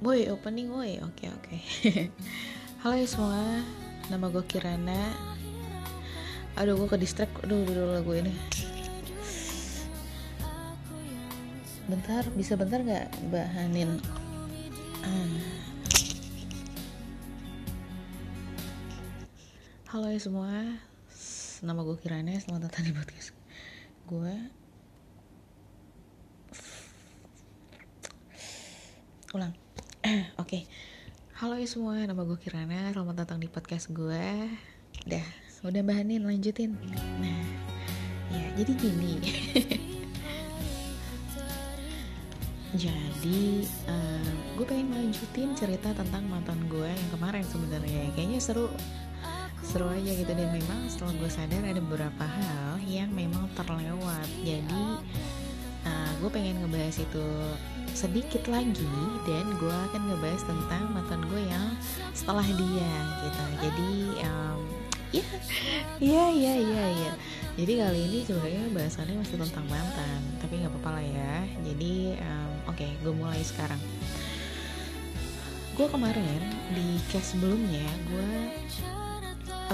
Woi opening woi. Oke oke. Halo ya semua. Nama gue Kirana. Aduh gue ke distract Aduh dulu lagu ini. Bentar bisa bentar gak Mbak Hanin ah. Halo ya semua. Nama gue Kirana Selamat datang di podcast Gue Ulang Oke, okay. halo ya semua, nama gue Kirana, selamat datang di podcast gue. Dah, udah bahanin, lanjutin. Nah, ya jadi gini. jadi uh, gue pengen lanjutin cerita tentang mantan gue yang kemarin sebenarnya. Kayaknya seru, seru aja gitu dan memang setelah gue sadar ada beberapa hal yang memang terlewat. Jadi uh, gue pengen ngebahas itu sedikit lagi dan gue akan ngebahas tentang mantan gue yang setelah dia gitu. Jadi um, ya ya ya ya ya jadi kali ini sebenarnya bahasannya masih tentang mantan tapi nggak apa-apa lah ya. Jadi um, oke okay, gue mulai sekarang. Gue kemarin di case sebelumnya gue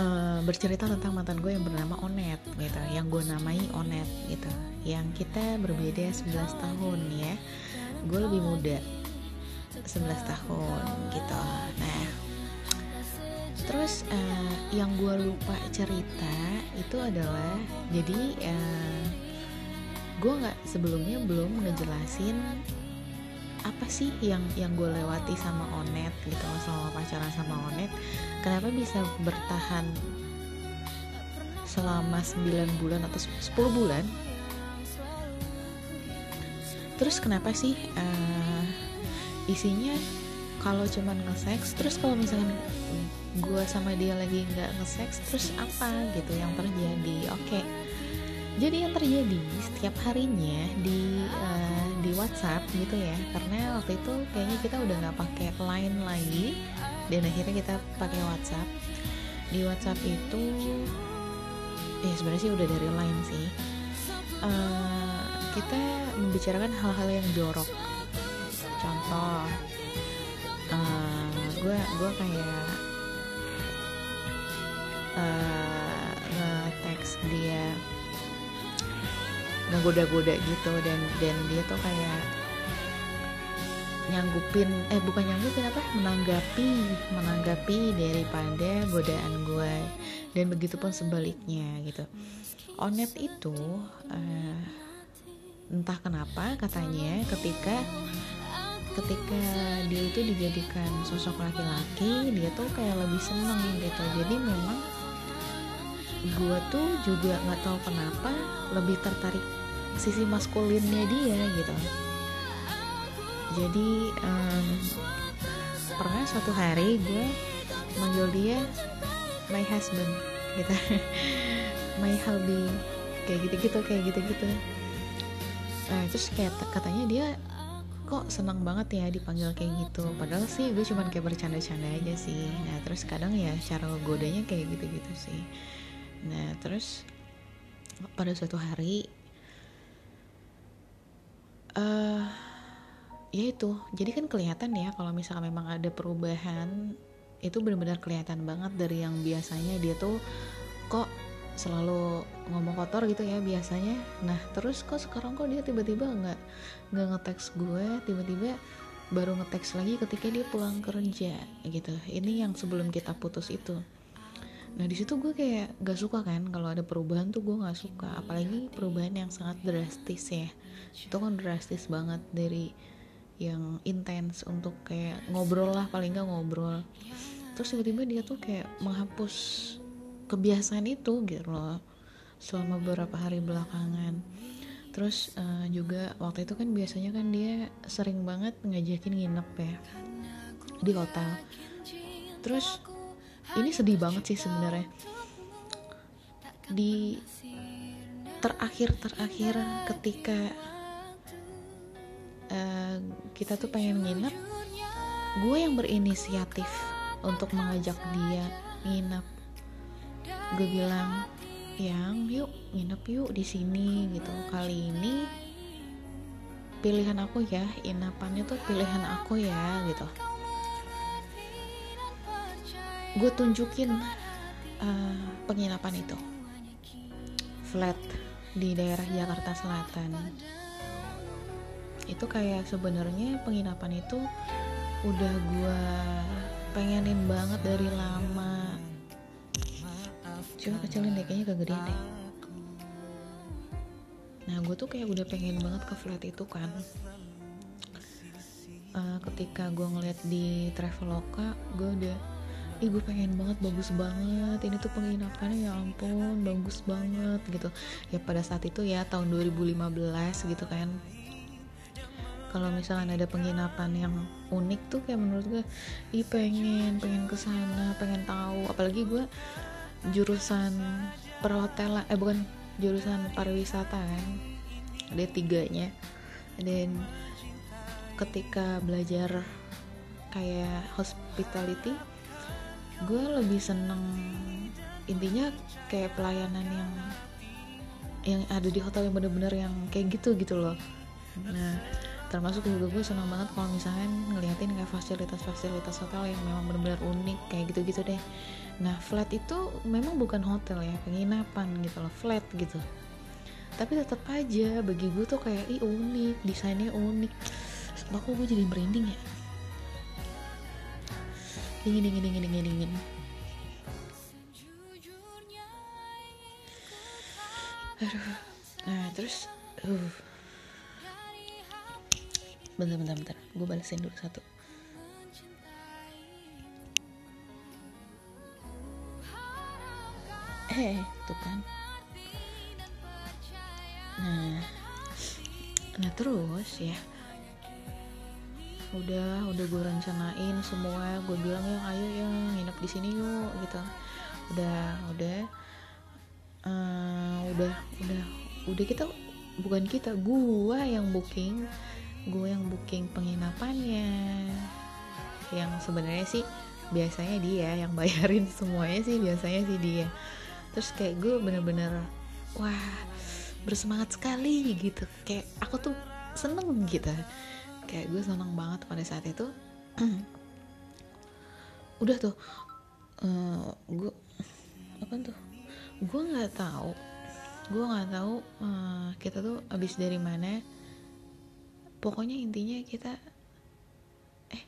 uh, bercerita tentang mantan gue yang bernama Onet gitu. Yang gue namai Onet gitu. Yang kita berbeda 11 tahun ya gue lebih muda 11 tahun gitu. Nah terus uh, yang gue lupa cerita itu adalah jadi uh, gue nggak sebelumnya belum ngejelasin apa sih yang yang gue lewati sama Onet gitu selama pacaran sama Onet. Kenapa bisa bertahan selama 9 bulan atau 10 bulan terus kenapa sih uh, isinya kalau cuman nge-sex terus kalau misalkan gue sama dia lagi nggak nge-sex terus apa gitu yang terjadi? Oke. Okay. jadi yang terjadi setiap harinya di uh, di WhatsApp gitu ya karena waktu itu kayaknya kita udah nggak pakai line lagi dan akhirnya kita pakai WhatsApp. Di WhatsApp itu ya sebenarnya sih udah dari line sih. Uh, kita membicarakan hal-hal yang jorok. Contoh gue uh, gue kayak uh, nge-text dia ngegoda-goda gitu dan dan dia tuh kayak nyanggupin eh bukan nyanggupin apa menanggapi menanggapi daripada godaan gue dan begitupun sebaliknya gitu. Onet itu uh, entah kenapa katanya ketika ketika dia itu dijadikan sosok laki-laki dia tuh kayak lebih seneng gitu. Jadi memang gue tuh juga nggak tahu kenapa lebih tertarik sisi maskulinnya dia gitu. Jadi um, pernah suatu hari gue manggil dia my husband gitu. My hubby kayak gitu-gitu kayak gitu-gitu nah, terus kayak katanya dia kok senang banget ya dipanggil kayak gitu. Padahal sih gue cuman kayak bercanda-canda aja sih. Nah terus kadang ya cara godanya kayak gitu-gitu sih. Nah terus pada suatu hari uh, ya itu. Jadi kan kelihatan ya kalau misalnya memang ada perubahan itu benar-benar kelihatan banget dari yang biasanya dia tuh kok selalu ngomong kotor gitu ya biasanya. Nah terus kok sekarang kok dia tiba-tiba nggak nggak ngeteks gue tiba-tiba baru ngeteks lagi ketika dia pulang kerja gitu. Ini yang sebelum kita putus itu. Nah di situ gue kayak gak suka kan kalau ada perubahan tuh gue nggak suka. Apalagi perubahan yang sangat drastis ya. Itu kan drastis banget dari yang intens untuk kayak ngobrol lah paling nggak ngobrol. Terus tiba-tiba dia tuh kayak menghapus kebiasaan itu gitu loh selama beberapa hari belakangan. Terus uh, juga waktu itu kan biasanya kan dia sering banget ngajakin nginep ya di hotel terus ini sedih banget sih sebenarnya. Di terakhir terakhir ketika uh, kita tuh pengen nginep gue yang berinisiatif untuk mengajak dia nginep gue bilang yang yuk nginep yuk di sini gitu. Kali ini pilihan aku ya inapannya tuh pilihan aku ya gitu. Gue tunjukin uh, penginapan itu. Flat di daerah Jakarta Selatan. Itu kayak sebenarnya penginapan itu udah gue pengenin banget dari lama coba kecilin deh kayaknya kegedean deh. Nah gue tuh kayak udah pengen banget ke flat itu kan. Uh, ketika gue ngeliat di Traveloka gue udah ih gue pengen banget bagus banget. Ini tuh penginapannya ya ampun bagus banget gitu. Ya pada saat itu ya tahun 2015 gitu kan. Kalau misalnya ada penginapan yang unik tuh kayak menurut gue ih pengen pengen ke sana pengen tahu. Apalagi gue jurusan perhotelan eh bukan jurusan pariwisata kan. Ada tiganya. Dan ketika belajar kayak hospitality gue lebih seneng intinya kayak pelayanan yang yang ada di hotel yang bener-bener yang kayak gitu gitu loh. Nah termasuk juga gue seneng banget kalau misalnya ngeliatin kayak fasilitas-fasilitas hotel yang memang bener-bener unik kayak gitu-gitu deh. Nah flat itu memang bukan hotel ya penginapan gitu loh flat gitu. Tapi tetap aja bagi gue tuh kayak ih unik desainnya unik. Aku gue jadi merinding ya. Dingin dingin dingin dingin dingin. Aduh. Nah terus uh bentar bentar bentar. Gue balesin dulu satu. Eh tuh kan. Nah nah terus ya. Udah udah gue rencanain semua. Gue bilang ya ayo ya nginep di sini yuk gitu. Udah udah. Uh, udah udah udah kita bukan kita gue yang booking gue yang booking penginapannya. Yang sebenarnya sih biasanya dia yang bayarin semuanya sih biasanya sih dia. Terus kayak gue bener-bener wah bersemangat sekali gitu. Kayak aku tuh seneng gitu. Kayak gue seneng banget pada saat itu. Udah tuh uh, gue apa tuh? Gue nggak tahu. Gue nggak tahu uh, kita tuh abis dari mana pokoknya intinya kita eh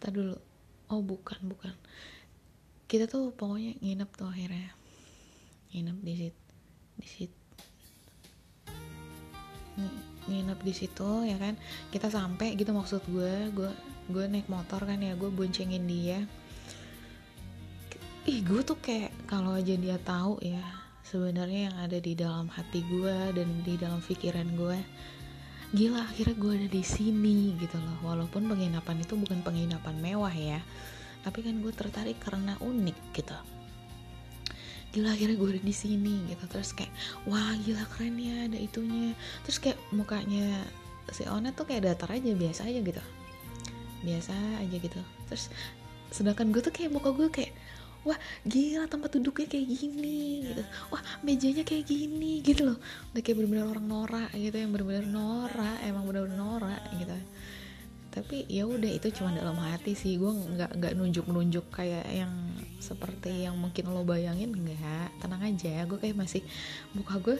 tar dulu. Oh bukan bukan. Kita tuh pokoknya nginep tuh akhirnya. Nginep di sit di sit. Nginep di situ ya kan? Kita sampai gitu maksud gue gue gue naik motor kan ya gue boncengin dia. Ih gue tuh kayak kalau aja dia tahu ya sebenarnya yang ada di dalam hati gue dan di dalam pikiran gue gila akhirnya gue ada di sini gitu loh. Walaupun penginapan itu bukan penginapan mewah ya tapi kan gue tertarik karena unik gitu. Gila akhirnya gue ada di sini gitu. Terus kayak wah gila keren ya ada itunya. Terus kayak mukanya si Onet tuh kayak datar aja biasa aja gitu. Biasa aja gitu. Terus sedangkan gue tuh kayak muka gue kayak wah gila tempat duduknya kayak gini gitu. Wah mejanya kayak gini gitu loh. Udah kayak bener-bener orang norak gitu yang bener-bener norak emang bener-bener norak gitu. Tapi ya udah itu cuma dalam hati sih. Gue nggak nggak nunjuk nunjuk kayak yang seperti yang mungkin lo bayangin nggak. Tenang aja gue kayak masih muka gue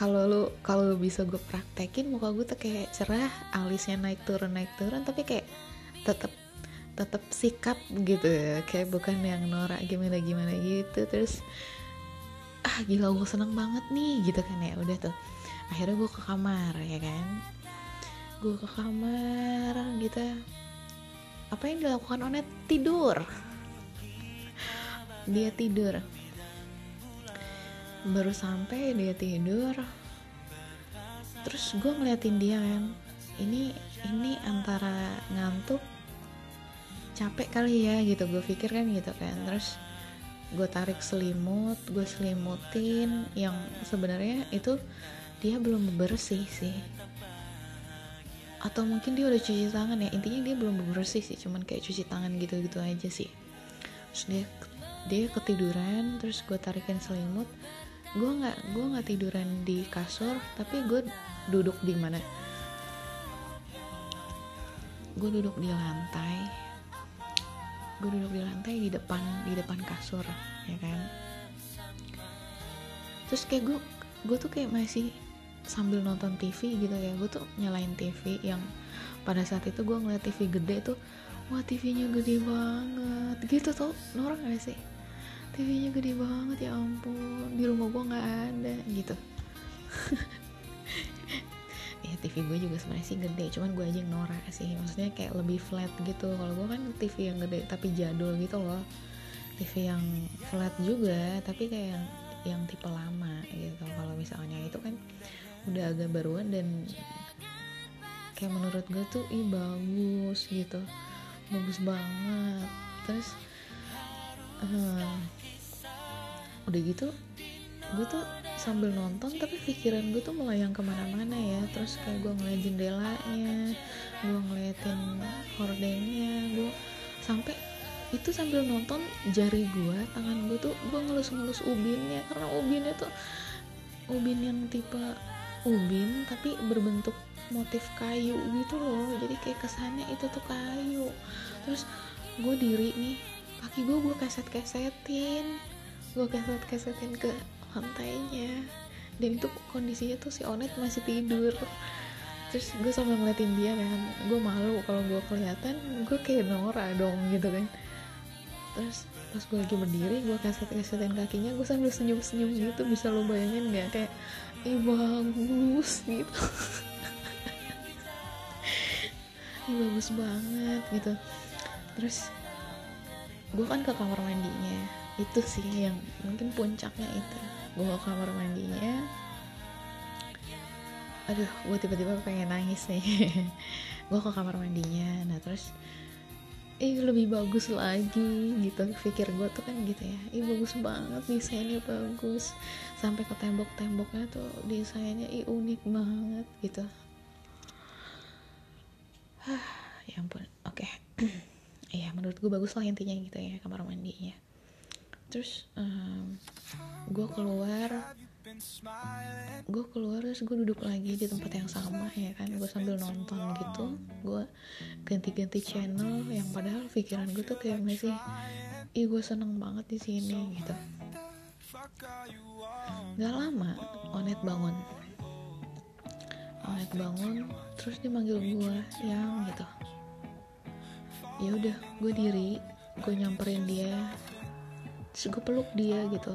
kalau lo kalau bisa gue praktekin muka gue tuh kayak cerah alisnya naik turun naik turun tapi kayak tetap tetap sikap gitu ya. Kayak bukan yang norak gimana gimana gitu. Terus ah gila gue seneng banget nih gitu kan ya. Udah tuh. Akhirnya gue ke kamar ya kan. Gue ke kamar gitu. Apa yang dilakukan Onet? Tidur. Dia tidur. Baru sampai dia tidur terus gue ngeliatin dia kan. Ini ini antara ngantuk capek kali ya gitu. Gue pikir kan gitu kan. Terus gue tarik selimut gue selimutin yang sebenarnya itu dia belum bersih sih. Atau mungkin dia udah cuci tangan ya. Intinya dia belum bersih sih cuman kayak cuci tangan gitu-gitu aja sih. Terus dia dia ketiduran terus gue tarikin selimut. Gue nggak gue nggak tiduran di kasur tapi gue duduk di mana? Gue duduk di lantai gue duduk di lantai di depan di depan kasur ya kan? Terus kayak gue gue tuh kayak masih sambil nonton TV gitu ya. Gue tuh nyalain TV yang pada saat itu gue ngeliat TV gede tuh wah TV-nya gede banget. Gitu tuh norak gak sih? TV-nya gede banget ya ampun. Di rumah gue nggak ada gitu TV gue juga sebenarnya sih gede cuman gue aja yang norak sih. Maksudnya kayak lebih flat gitu. Kalau gue kan TV yang gede tapi jadul gitu loh. TV yang flat juga tapi kayak yang yang tipe lama gitu. Kalau misalnya itu kan udah agak baruan dan kayak menurut gue tuh ih bagus gitu. Bagus banget. Terus uh, udah gitu gue tuh sambil nonton tapi pikiran gue tuh melayang ke mana-mana ya. Terus kayak gue ngeliat jendelanya gue ngeliatin hordengnya gue sampai itu sambil nonton jari gue tangan gue tuh gue ngelus-ngelus ubinnya. Karena ubinnya tuh ubin yang tipe ubin tapi berbentuk motif kayu gitu loh. Jadi kayak kesannya itu tuh kayu. Terus gue diri nih kaki gue gue keset-kesetin. Gue keset-kesetin ke lantainya dan itu kondisinya tuh si Onet masih tidur. Terus gue sambil ngeliatin dia kan. Gue malu kalau gue kelihatan gue kayak Nora dong gitu kan. Terus pas gue lagi berdiri gue kaset kasetin kakinya gue sambil senyum senyum gitu. Bisa lo bayangin nggak? Kayak ih bagus gitu. Ih bagus banget gitu. Terus gue kan ke kamar mandinya. Itu sih yang mungkin puncaknya itu gue ke kamar mandinya. Aduh gue tiba-tiba pengen nangis nih. Gue ke kamar mandinya. Nah terus ih lebih bagus lagi gitu. Pikir gue tuh kan gitu ya. Ih bagus banget desainnya bagus. Sampai ke tembok-temboknya tuh desainnya ih unik banget gitu. Ya ampun oke. Okay. ya menurut gue bagus lah intinya gitu ya kamar mandinya terus um, gue keluar. Gue keluar terus gue duduk lagi di tempat yang sama ya kan? Gue sambil nonton gitu. Gue ganti-ganti channel yang padahal pikiran gue tuh kayak masih ih gue seneng banget di sini gitu. Nggak lama Onet bangun. Onet bangun terus dia manggil gue yang gitu. Ya udah gue diri gue nyamperin dia terus gue peluk dia gitu.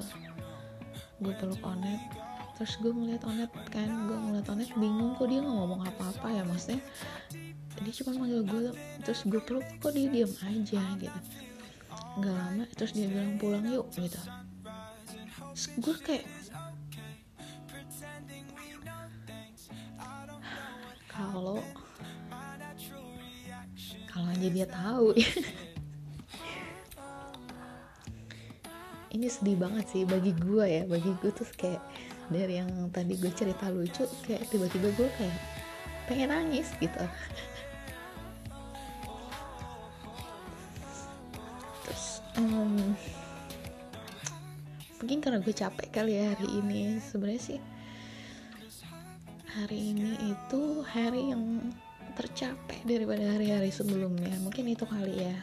Gue peluk Onet. Terus gue ngeliat Onet kan gue ngeliat Onet bingung kok dia nggak ngomong apa-apa ya maksudnya. Dia cuma manggil gue terus gue peluk kok dia diam aja gitu. Nggak lama terus dia bilang pulang yuk gitu. Terus gue kayak kalau kalau aja dia tahu. ya ini sedih banget sih bagi gue ya. Bagi gue tuh kayak dari yang tadi gue cerita lucu kayak tiba-tiba gue kayak pengen nangis gitu. Terus um, mungkin karena gue capek kali ya hari ini. Sebenarnya sih hari ini itu hari yang tercapek daripada hari-hari sebelumnya. Mungkin itu kali ya.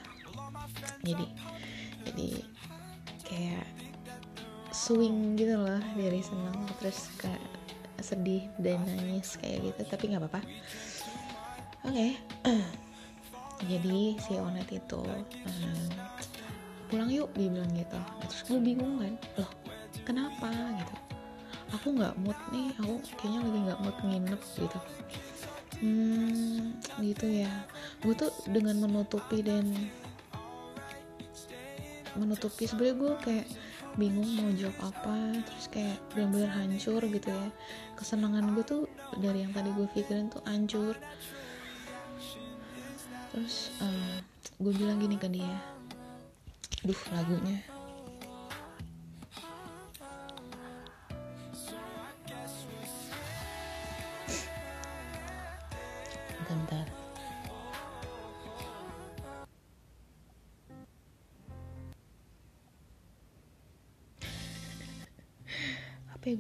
Jadi swing gitu loh dari senang. Terus ke sedih dan nangis kayak gitu tapi nggak apa-apa. Oke. Okay. jadi si Onet itu um, pulang yuk dia bilang gitu. Terus gue bingung kan loh kenapa gitu? Aku nggak mood nih aku kayaknya lagi nggak mood nginep gitu. Hmm gitu ya. Gue tuh dengan menutupi dan menutupi sebenarnya gue kayak bingung mau jawab apa terus kayak benar-benar hancur gitu ya. Kesenangan gue tuh dari yang tadi gue pikirin tuh hancur. Terus uh, gue bilang gini ke dia. Duh lagunya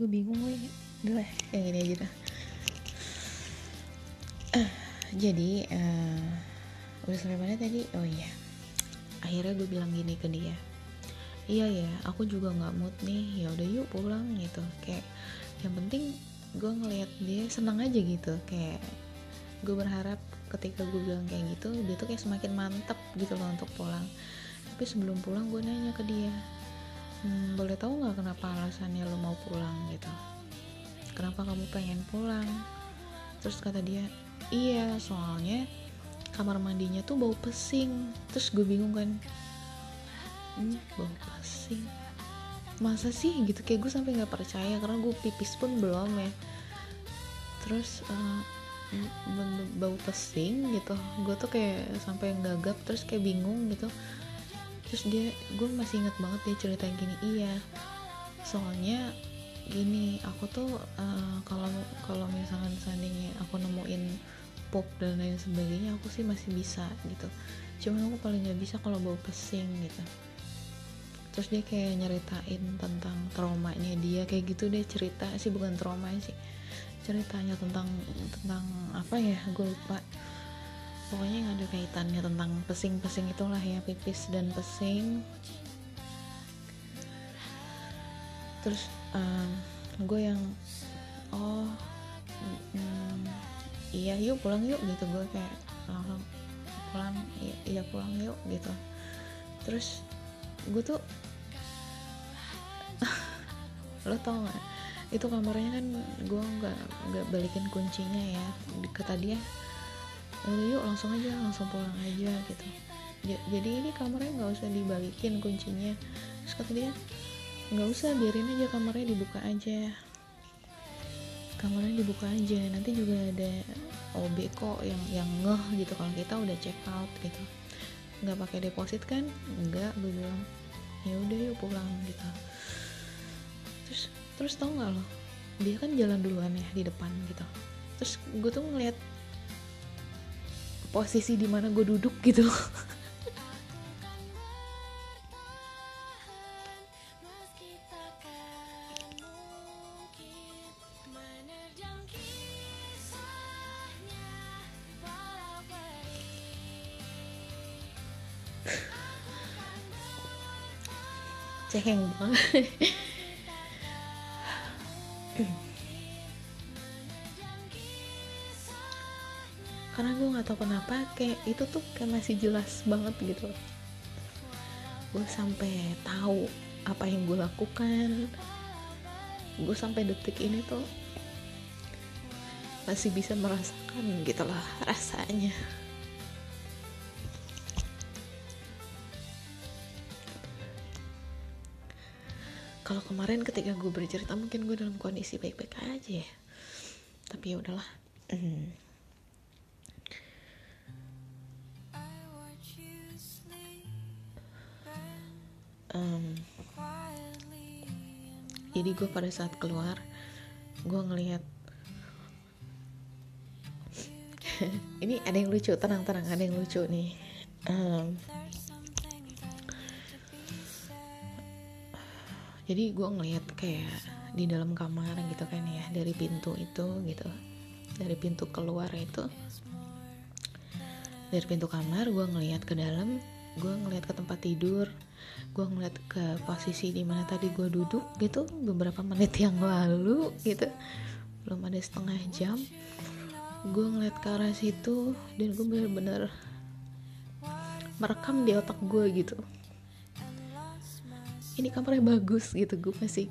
gue bingung gue. Udah yang ini aja dah. Uh, jadi uh, udah sampai mana tadi? Oh iya. Akhirnya gue bilang gini ke dia. Iya ya aku juga nggak mood nih. Ya udah yuk pulang gitu. Kayak yang penting gue ngelihat dia senang aja gitu. Kayak gue berharap ketika gue bilang kayak gitu dia tuh kayak semakin mantep gitu loh untuk pulang. Tapi sebelum pulang gue nanya ke dia hmm, boleh tahu nggak kenapa alasannya lo mau pulang gitu? Kenapa kamu pengen pulang? Terus kata dia iya soalnya kamar mandinya tuh bau pesing. Terus gue bingung kan hmm, bau pesing? Masa sih? Gitu kayak gue sampai nggak percaya karena gue pipis pun belum ya. Terus uh, bau pesing? Gitu. Gue tuh kayak sampai gagap terus kayak bingung gitu terus dia gue masih inget banget dia cerita gini iya soalnya gini aku tuh uh, kalau kalau misalkan seandainya aku nemuin pop dan lain sebagainya aku sih masih bisa gitu. Cuman aku paling nggak bisa kalau bau pesing gitu. Terus dia kayak nyeritain tentang traumanya dia kayak gitu deh cerita sih bukan trauma sih ceritanya tentang tentang apa ya gue lupa pokoknya yang ada kaitannya tentang pesing-pesing itulah ya pipis dan pesing. Terus um, gue yang oh mm, iya yuk pulang yuk gitu. Gue kayak langsung pulang iya, iya pulang yuk gitu. Terus gue tuh lo tau gak itu kamarnya kan gue nggak nggak balikin kuncinya ya. Kata dia udah yuk langsung aja langsung pulang aja gitu. Jadi ini kamarnya nggak usah dibalikin kuncinya. Terus kata dia nggak usah biarin aja kamarnya dibuka aja. Kamarnya dibuka aja nanti juga ada OB kok yang yang ngeh gitu kalau kita udah check out gitu. Nggak pakai deposit kan? Enggak gue bilang. Ya udah yuk pulang gitu. Terus terus tau nggak lo dia kan jalan duluan ya di depan gitu. Terus gue tuh ngeliat posisi di mana gue duduk gitu cengeng banget tahu kenapa kayak itu tuh kayak masih jelas banget gitu. Gue sampai tahu apa yang gue lakukan. Gue sampai detik ini tuh masih bisa merasakan gitu lah rasanya. Kalau kemarin ketika gue bercerita mungkin gue dalam kondisi baik-baik aja ya. Tapi ya udahlah um, jadi gue pada saat keluar gue ngelihat ini ada yang lucu tenang-tenang ada yang lucu nih. Um, jadi gue ngeliat kayak di dalam kamar gitu kan ya dari pintu itu gitu dari pintu keluar itu. Dari pintu kamar gue ngeliat ke dalam gue ngeliat ke tempat tidur gue ngeliat ke posisi di mana tadi gue duduk gitu beberapa menit yang lalu gitu. Belum ada setengah jam. Gue ngeliat ke arah situ dan gue bener-bener merekam di otak gue gitu. Ini kamarnya bagus gitu gue masih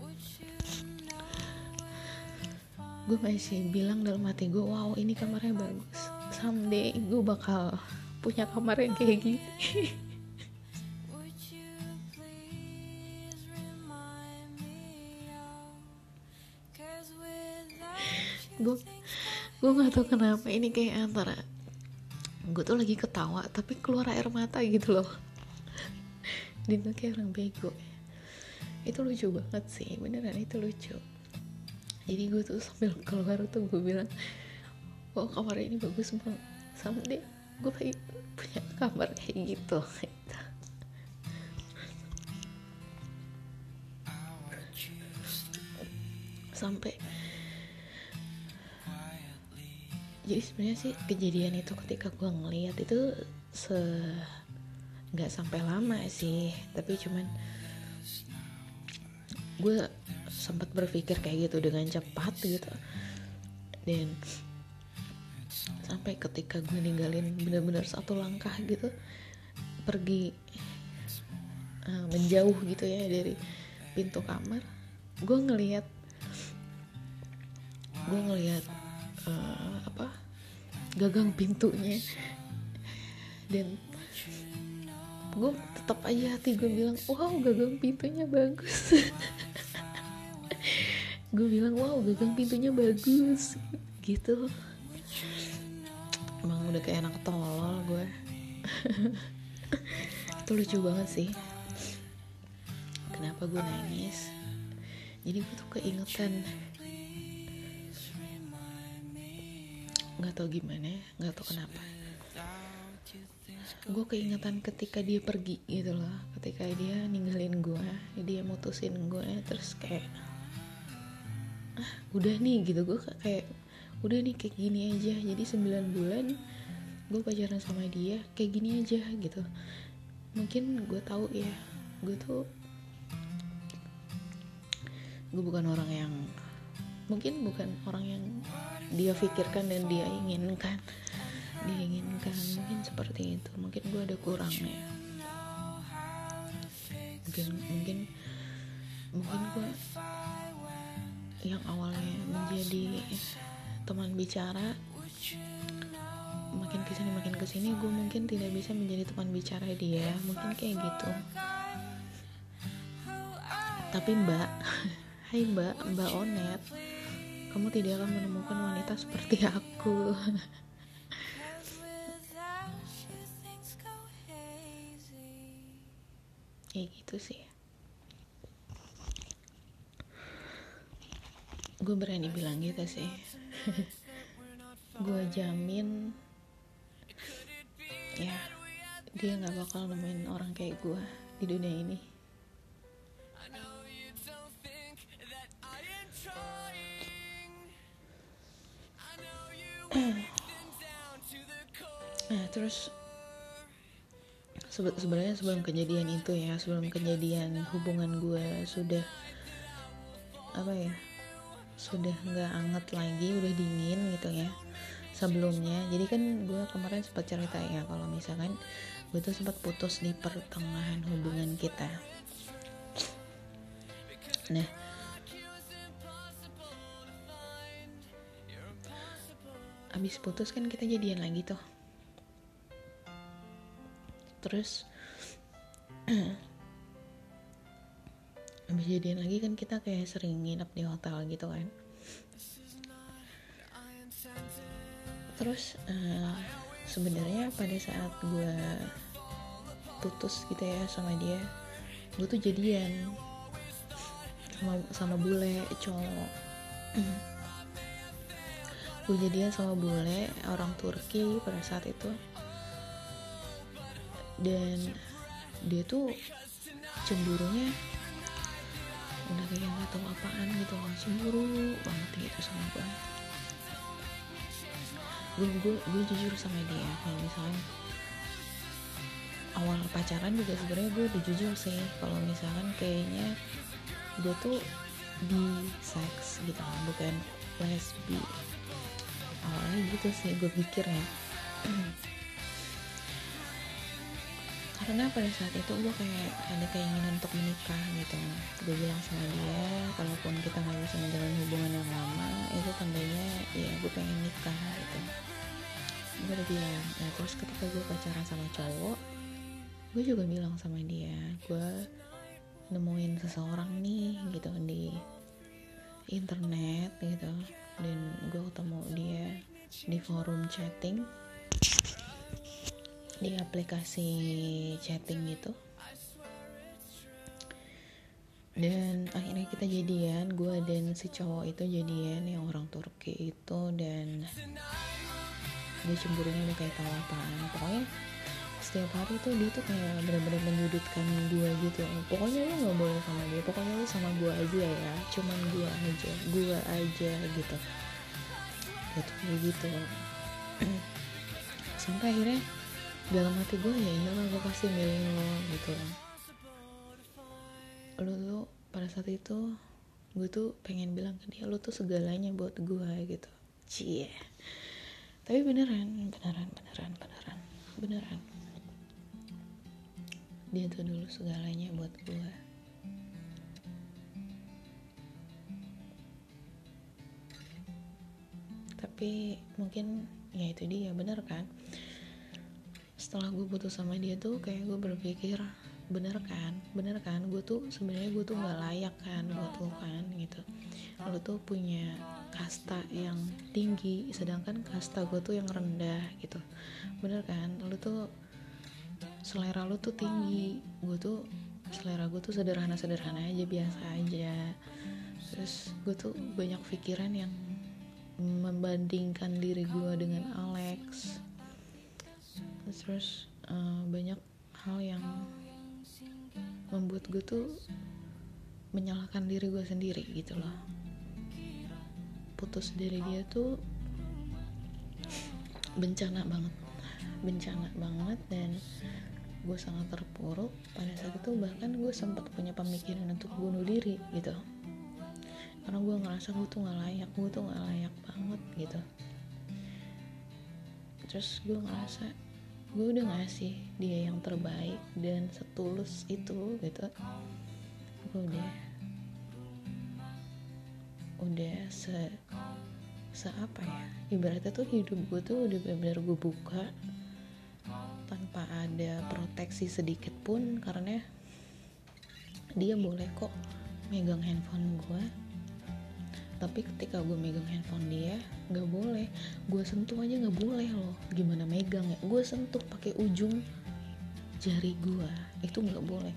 gue masih bilang dalam hati gue wow ini kamarnya bagus. Someday gue bakal punya kamar yang kayak gini gue gue nggak tahu kenapa ini kayak antara gue tuh lagi ketawa tapi keluar air mata gitu loh. Dia kayak orang bego. Itu lucu banget sih beneran itu lucu. Jadi gue tuh sambil keluar tuh gue bilang oh kamar ini bagus banget someday gue pengen punya kamar kayak gitu. Sampai jadi sebenarnya sih kejadian itu ketika gue ngeliat itu se nggak sampai lama sih. Tapi cuman gue sempat berpikir kayak gitu dengan cepat gitu. Dan sampai ketika gue ninggalin bener-bener satu langkah gitu pergi uh, menjauh gitu ya dari pintu kamar gue ngelihat gue ngelihat uh, apa gagang pintunya. Dan gue tetap aja hati gue bilang wow gagang pintunya bagus. Gue bilang wow gagang pintunya bagus. Gitu. Emang udah kayak anak tolol gue itu lucu banget sih. Kenapa gue nangis? Jadi gue tuh keingetan nggak tau gimana nggak tau kenapa. Gue keingetan ketika dia pergi gitu loh ketika dia ninggalin gue dia mutusin gue terus kayak ah udah nih gitu. Gue kayak udah nih kayak gini aja. Jadi 9 bulan gue pacaran sama dia kayak gini aja gitu. Mungkin gue tahu ya gue tuh gue bukan orang yang mungkin bukan orang yang dia pikirkan dan dia inginkan. Dia inginkan mungkin seperti itu. Mungkin gue ada kurangnya. Mungkin mungkin mungkin gue yang awalnya menjadi teman bicara makin ke sini makin ke sini gue mungkin tidak bisa menjadi teman bicara dia. Mungkin kayak gitu. Tapi mbak hai mbak mbak onet kamu tidak akan menemukan wanita seperti aku. Kayak gitu sih. Gue berani bilang gitu sih. Gue jamin ya dia nggak bakal nemuin orang kayak gue di dunia ini nah terus sebenarnya sebelum kejadian itu ya sebelum kejadian hubungan gue sudah apa ya sudah nggak anget lagi udah dingin gitu ya sebelumnya. Jadi kan gue kemarin sempat cerita ya kalau misalkan gue tuh sempat putus di pertengahan hubungan kita. Nah abis putus kan kita jadian lagi tuh. Terus abis jadian lagi kan kita kayak sering nginep di hotel gitu kan. Terus uh, sebenarnya pada saat gue putus gitu ya sama dia gue tuh jadian sama sama bule cowok gue jadian sama bule orang Turki pada saat itu. Dan dia tuh cemburunya udah kayak nggak tahu apaan gitu loh cemburu banget gitu sama gue gue gue jujur sama dia kalau misalnya awal pacaran juga sebenarnya gue udah jujur sih kalau misalkan kayaknya gue tuh di seks gitu bukan lesbi awalnya gitu sih gue pikir ya. Karena pada saat itu gue kayak ada keinginan untuk menikah gitu. Gue bilang sama dia kalaupun kita nggak bisa menjalin hubungan yang lama itu tandanya ya gue pengen nikah gitu. Gue udah bilang nah terus ketika gue pacaran sama cowok gue juga bilang sama dia gue nemuin seseorang nih gitu di internet gitu dan gue ketemu dia di forum chatting. Di aplikasi chatting gitu. Dan akhirnya kita jadian gue dan si cowok itu jadian yang orang Turki itu. Dan dia cemburunya udah kayak tahu apaan pokoknya setiap hari tuh dia tuh kayak benar-benar menyudutkan gue gitu pokoknya lu nggak boleh sama dia pokoknya lu sama gue aja ya. Cuman gue aja gue aja gitu. Gitu kayak gitu. Sampai akhirnya dalam hati gue ya iyalah gue pasti milih lo gitu. Lo tuh pada saat itu gue tuh pengen bilang ke dia lo tuh segalanya buat gue gitu. Cie. Tapi beneran beneran beneran beneran beneran dia tuh dulu segalanya buat gue tapi mungkin ya itu dia bener kan? Setelah gue putus sama dia tuh kayak gue berpikir bener kan? Bener kan? Gue tuh sebenarnya gue tuh nggak layak kan buat lo kan? Gitu. Lo tuh punya kasta yang tinggi sedangkan kasta gue tuh yang rendah gitu. Bener kan? Lo tuh selera lo tuh tinggi. Gue tuh selera gue tuh sederhana sederhana aja biasa aja. Terus gue tuh banyak pikiran yang membandingkan diri gue dengan Alex. Terus uh, banyak hal yang membuat gue tuh menyalahkan diri gue sendiri gitu loh. Putus dari dia tuh bencana banget. Bencana banget dan gue sangat terpuruk. Pada saat itu bahkan gue sempat punya pemikiran untuk bunuh diri gitu. Karena gue ngerasa gue tuh nggak layak gue tuh nggak layak banget gitu. Terus gue ngerasa gue udah ngasih dia yang terbaik dan setulus itu gitu. Gue udah udah se se apa ya? Ibaratnya tuh hidup gue tuh udah benar-benar gue buka tanpa ada proteksi sedikit pun karena dia boleh kok megang handphone gue tapi ketika gue megang handphone dia nggak boleh. Gue sentuh aja nggak boleh loh. Gimana megang ya? Gue sentuh pakai ujung jari gue itu nggak boleh.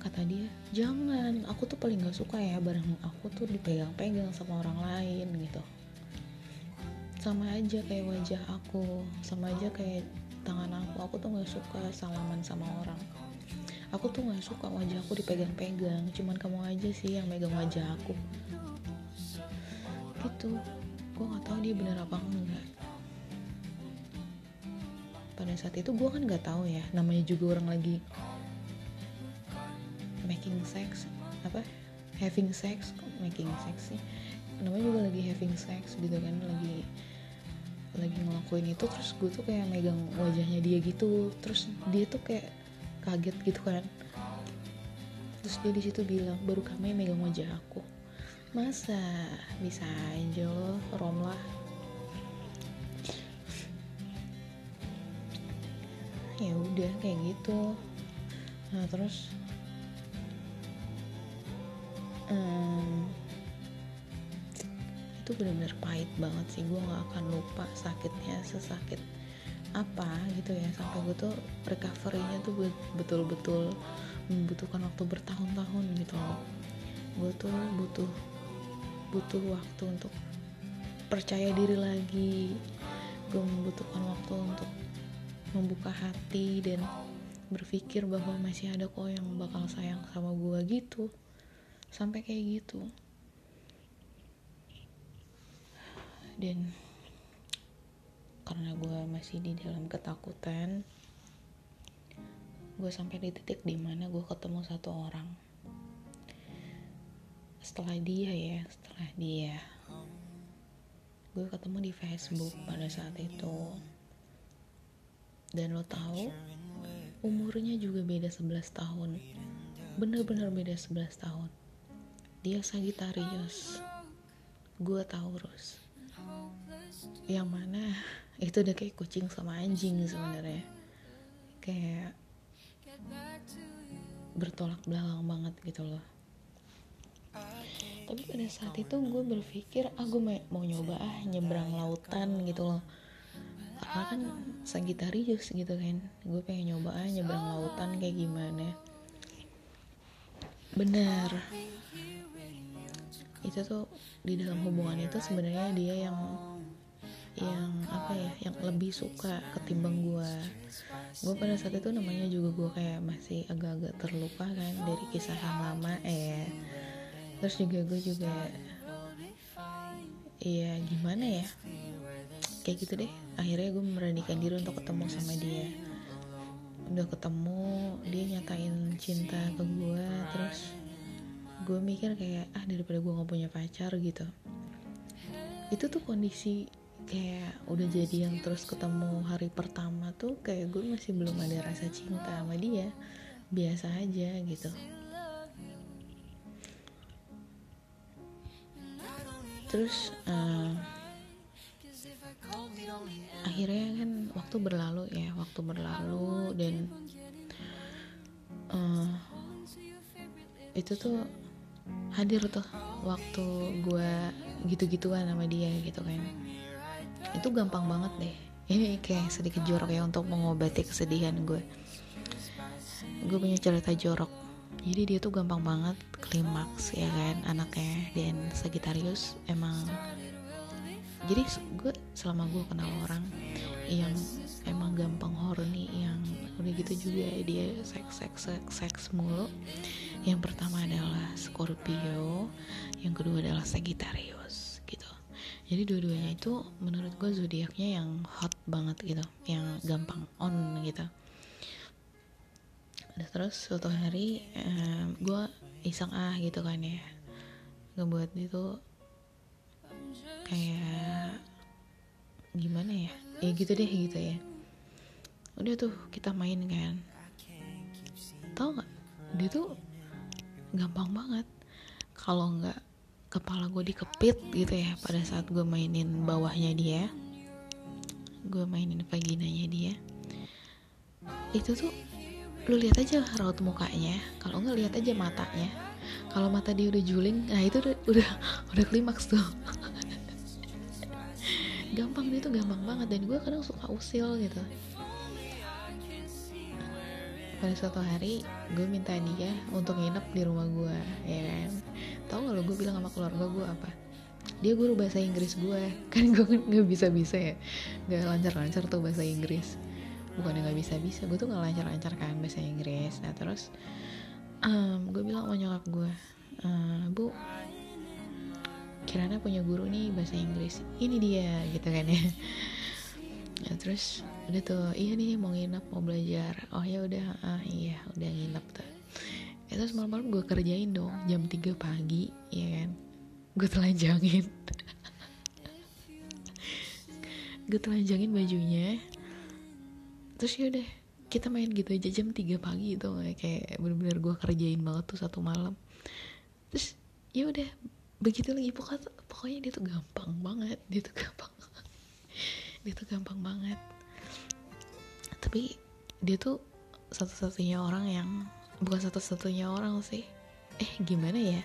Kata dia jangan aku tuh paling nggak suka ya barang aku tuh dipegang-pegang sama orang lain gitu. Sama aja kayak wajah aku sama aja kayak tangan aku aku tuh nggak suka salaman sama orang. Aku tuh nggak suka wajah aku dipegang-pegang cuman kamu aja sih yang megang wajah aku. Gitu. Gue nggak tahu dia bener apa enggak. Pada saat itu gue kan nggak tahu ya namanya juga orang lagi making sex apa? Having sex making sex sih? Namanya juga lagi having sex gitu kan lagi lagi ngelakuin itu terus gue tuh kayak megang wajahnya dia gitu. Terus dia tuh kayak kaget gitu kan. Terus dia di situ bilang baru kamu yang megang wajah aku. Masa? Bisa aja rom lah. Ya udah kayak gitu. Nah terus hmm, itu benar-benar pahit banget sih. Gue nggak akan lupa sakitnya sesakit apa gitu ya. Sampai gue tuh recovery-nya tuh betul-betul membutuhkan waktu bertahun-tahun gitu loh. Gue tuh butuh butuh waktu untuk percaya diri lagi. Gue membutuhkan waktu untuk membuka hati dan berpikir bahwa masih ada kok yang bakal sayang sama gue gitu. Sampai kayak gitu dan karena gue masih di dalam ketakutan gue sampai di titik di mana gue ketemu satu orang. Setelah dia ya setelah dia gue ketemu di Facebook pada saat itu. Dan lo tahu umurnya juga beda 11 tahun. Bener-bener beda 11 tahun. Dia Sagitarius gue Taurus yang mana itu udah kayak kucing sama anjing sebenarnya. Kayak bertolak belakang banget gitu loh. Tapi pada saat itu gue berpikir ah gue mau nyoba ah nyebrang lautan gitu loh. Karena kan Sagitarius gitu kan gue pengen nyoba ah nyebrang lautan kayak gimana. Benar itu tuh di dalam hubungan itu sebenarnya dia yang yang apa ya yang lebih suka ketimbang gue gue pada saat itu namanya juga gue kayak masih agak-agak terluka kan dari kisah yang lama eh. Terus juga gue juga iya gimana ya? Kayak gitu deh. Akhirnya gue memberanikan diri untuk ketemu sama dia. Udah ketemu dia nyatain cinta ke gue terus gue mikir kayak ah daripada gue gak punya pacar gitu. Itu tuh kondisi kayak udah jadian terus ketemu hari pertama tuh kayak gue masih belum ada rasa cinta sama dia. Biasa aja gitu. Terus uh, akhirnya kan waktu berlalu ya waktu berlalu dan uh, itu tuh hadir tuh waktu gue gitu-gituan sama dia gitu kan itu gampang banget deh. Ini kayak sedikit jorok ya untuk mengobati kesedihan gue. Gue punya cerita jorok. Jadi dia tuh gampang banget klimaks ya kan anaknya dan Sagittarius emang. Jadi gue selama gue kenal orang yang emang gampang horny yang udah gitu juga dia seks seks seks seks mulu. Yang pertama adalah Scorpio yang kedua adalah Sagittarius jadi dua-duanya itu menurut gue zodiaknya yang hot banget gitu yang gampang on gitu. Nah, terus suatu hari eh, gue iseng ah gitu kan ya ngebuat itu kayak gimana ya? Ya gitu deh gitu ya. Udah tuh kita main kan. Tau gak dia tuh gampang banget. Kalau nggak kepala gue dikepit gitu ya pada saat gue mainin bawahnya dia. Gue mainin vaginanya dia. Itu tuh lu lihat aja raut mukanya. Kalau nggak lihat aja matanya. Kalau mata dia udah juling nah itu udah udah, udah klimaks tuh. Gampang dia tuh gampang banget. Dan gue kadang suka usil gitu pada suatu hari gue minta dia untuk nginep di rumah gue ya kan? Tau gak lo gue bilang sama keluarga gue apa? Dia guru bahasa Inggris gue kan gue kan nggak bisa bisa ya. Nggak lancar lancar tuh bahasa Inggris. Bukannya nggak bisa bisa gue tuh nggak lancar lancar kan bahasa Inggris. Nah terus um, gue bilang sama nyokap gue uh, bu Kirana punya guru nih bahasa Inggris. Ini dia gitu kan ya ya terus udah tuh iya nih mau nginep mau belajar. Oh ya udah ah iya udah nginep tuh. Ya terus malam-malam gue kerjain dong jam 3 pagi ya kan? Gue telanjangin. Gue telanjangin bajunya. Terus ya udah kita main gitu aja jam 3 pagi itu kayak bener-bener gue kerjain banget tuh satu malam. Terus ya udah begitu lagi pokoknya, pokoknya dia tuh gampang banget dia tuh gampang dia tuh gampang banget. Tapi dia tuh satu-satunya orang yang bukan satu-satunya orang sih. Eh gimana ya?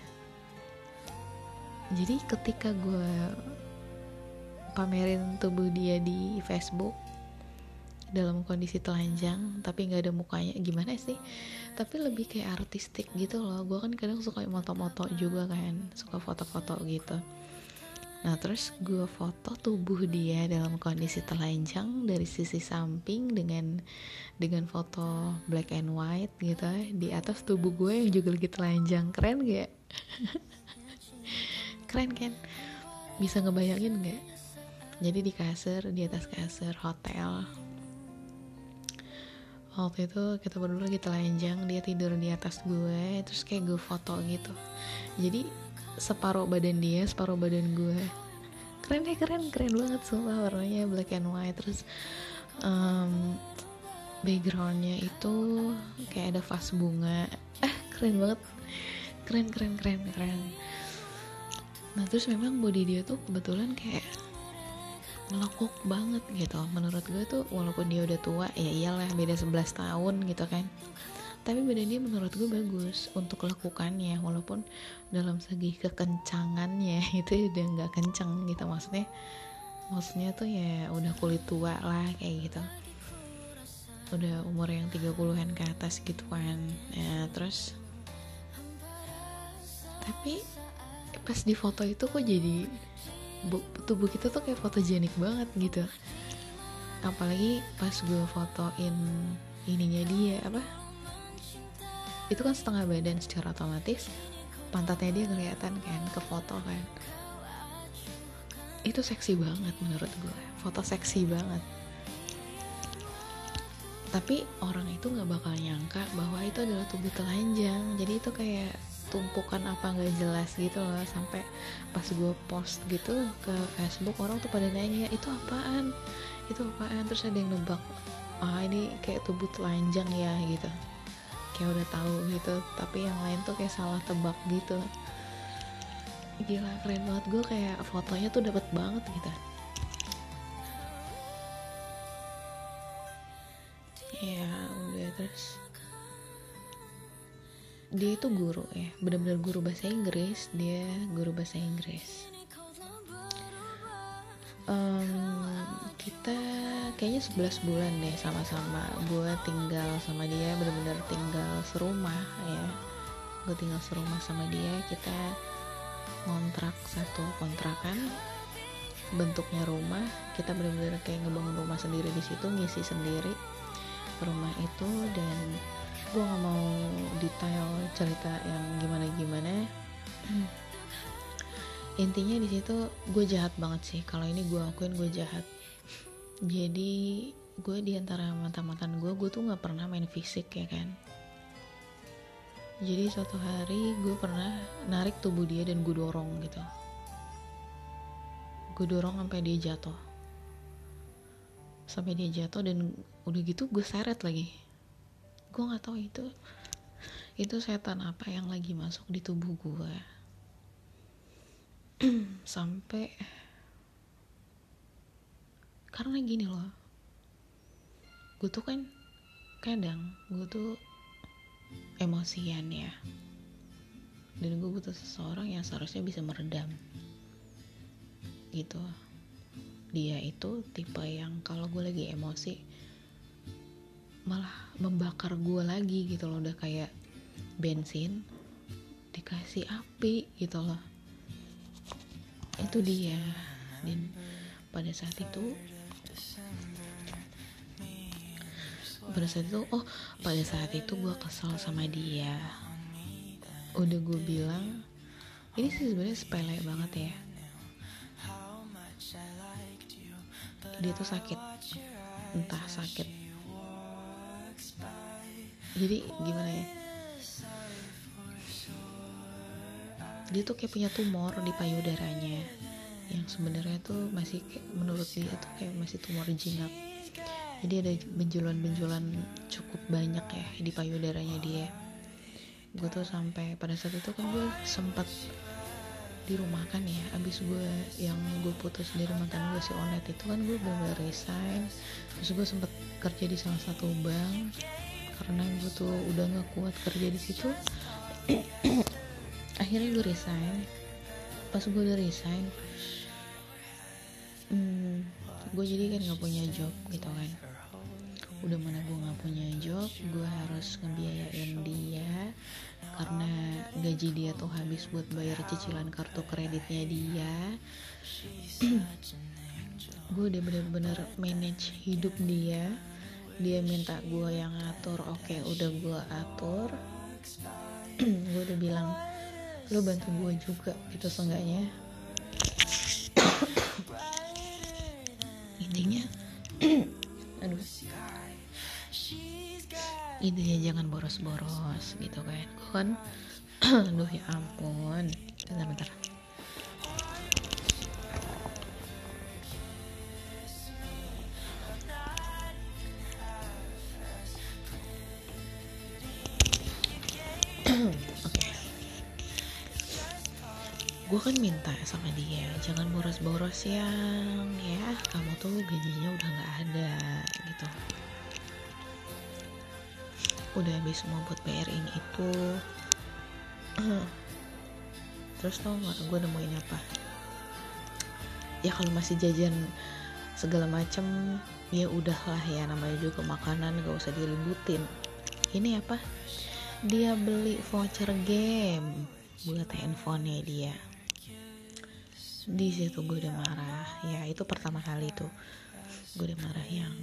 Jadi ketika gue pamerin tubuh dia di Facebook dalam kondisi telanjang tapi nggak ada mukanya gimana sih? Tapi lebih kayak artistik gitu loh. Gue kan kadang suka moto-moto juga kan suka foto-foto gitu nah terus gue foto tubuh dia dalam kondisi telanjang dari sisi samping dengan dengan foto black and white gitu di atas tubuh gue yang juga lagi telanjang. Keren gak keren kan bisa ngebayangin gak jadi di kasur di atas kasur hotel. Waktu itu kita berdua lagi telanjang dia tidur di atas gue terus kayak gue foto gitu. Jadi separuh badan dia separuh badan gue. Keren ya keren keren banget semua warnanya black and white. Terus um, backgroundnya itu kayak ada vas bunga. Eh keren banget. Keren keren keren keren. Nah terus memang body dia tuh kebetulan kayak ngelokok banget gitu. Menurut gue tuh walaupun dia udah tua ya iyalah beda 11 tahun gitu kan tapi badan dia menurut gue bagus untuk lakukannya walaupun dalam segi kekencangannya itu udah nggak kenceng gitu. Maksudnya maksudnya tuh ya udah kulit tua lah kayak gitu. Udah umur yang 30-an ke atas gitu kan ya terus tapi pas di foto itu kok jadi tubuh kita tuh kayak fotogenik banget gitu. Apalagi pas gue fotoin ininya dia apa itu kan setengah badan secara otomatis pantatnya dia kelihatan kan ke foto kan. Itu seksi banget menurut gue foto seksi banget. Tapi orang itu nggak bakal nyangka bahwa itu adalah tubuh telanjang. Jadi itu kayak tumpukan apa nggak jelas gitu loh. Sampai pas gue post gitu ke Facebook orang tuh pada nanya itu apaan? Itu apaan? Terus ada yang nebak ah ini kayak tubuh telanjang ya gitu kayak udah tahu gitu tapi yang lain tuh kayak salah tebak gitu. Gila keren banget. Gue kayak fotonya tuh dapat banget gitu. Ya udah terus. Dia itu guru ya benar-benar guru bahasa Inggris dia guru bahasa Inggris um, kita kayaknya 11 bulan deh sama-sama gue tinggal sama dia benar-benar tinggal serumah ya. Gue tinggal serumah sama dia kita ngontrak satu kontrakan bentuknya rumah. Kita benar-benar kayak ngebangun rumah sendiri di situ ngisi sendiri rumah itu. Dan gue nggak mau detail cerita yang gimana gimana intinya di situ gue jahat banget sih. Kalau ini gue akuin gue jahat. Jadi gue di antara mantan mantan gue gue tuh nggak pernah main fisik ya kan? Jadi suatu hari gue pernah narik tubuh dia dan gue dorong gitu. Gue dorong sampai dia jatuh. Sampai dia jatuh dan udah gitu gue seret lagi. Gue nggak tahu itu itu setan apa yang lagi masuk di tubuh gue sampai karena gini loh gue tuh kan kadang gue tuh emosian ya. Dan gue butuh seseorang yang seharusnya bisa meredam gitu. Dia itu tipe yang kalau gue lagi emosi malah membakar gue lagi gitu loh. Udah kayak bensin dikasih api gitu loh itu dia. Dan pada saat itu pada saat itu oh pada saat itu gue kesel sama dia. Udah gue bilang ini sih sebenarnya sepele banget ya. Dia tuh sakit. Entah sakit. Jadi gimana ya dia tuh kayak punya tumor di payudaranya. Yang sebenarnya tuh masih menurut dia tuh kayak masih tumor jinak jadi ada benjolan-benjolan cukup banyak ya di payudaranya dia. Gue tuh sampai pada saat itu kan gue sempat di rumah kan ya. Abis gue yang gue putus dari mantan gue si Onet itu kan gue bener resign. Terus gue sempet kerja di salah satu bank. Karena gue tuh udah gak kuat kerja di situ akhirnya gue resign. Pas gue udah resign hmm, gue jadi kan gak punya job gitu kan. Udah mana gue gak punya job gue harus ngebiayain dia. Karena gaji dia tuh habis buat bayar cicilan kartu kreditnya dia. Gue udah bener-bener manage hidup dia. Dia minta gue yang ngatur oke okay, udah gue atur. Gue udah bilang lo bantu gue juga gitu seenggaknya. Intinya aduh. Intinya jangan boros-boros gitu kan. Gue kan aduh ya ampun. Bentar bentar gue kan minta sama dia jangan boros-boros yang ya. Kamu tuh gajinya udah nggak ada gitu. Udah habis semua buat bayar ini itu terus tau gak gue nemuin apa? Ya kalau masih jajan segala macem ya udahlah ya namanya juga makanan gak usah diributin. Ini apa? Dia beli voucher game buat handphonenya dia di situ gue udah marah. Ya itu pertama kali tuh gue udah marah yang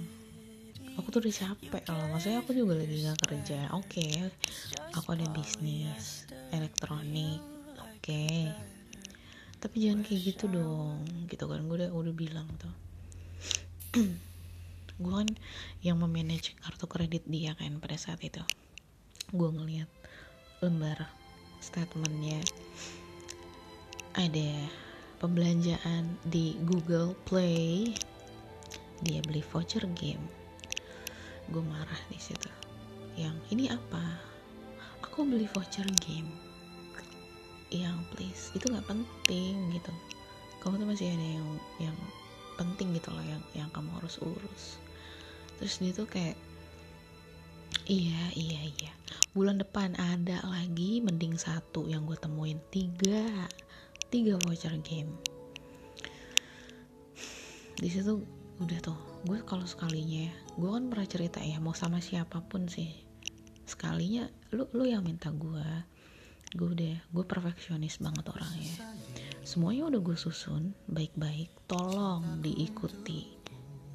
aku tuh udah capek loh. Maksudnya aku juga lagi gak kerja. Oke okay, aku ada bisnis elektronik. Oke. Okay. tapi jangan kayak gitu dong gitu kan. Gue udah udah bilang tuh. Gue kan yang memanage kartu kredit dia kan pada saat itu. Gue ngeliat lembar statementnya. Ada pembelanjaan di Google Play. Dia beli voucher game. Gue marah di situ. Yang ini apa? Aku beli voucher game. Yang please itu nggak penting gitu. Kamu tuh masih ada yang yang penting gitu loh yang yang kamu harus urus. Terus dia tuh kayak iya iya iya. Bulan depan ada lagi mending satu yang gue temuin tiga tiga voucher game. Di situ udah tuh gue kalau sekalinya gue kan pernah cerita ya mau sama siapa pun sih. Sekalinya lu lu yang minta gue. Gue udah gue perfeksionis banget orangnya. Semuanya udah gue susun baik-baik tolong diikuti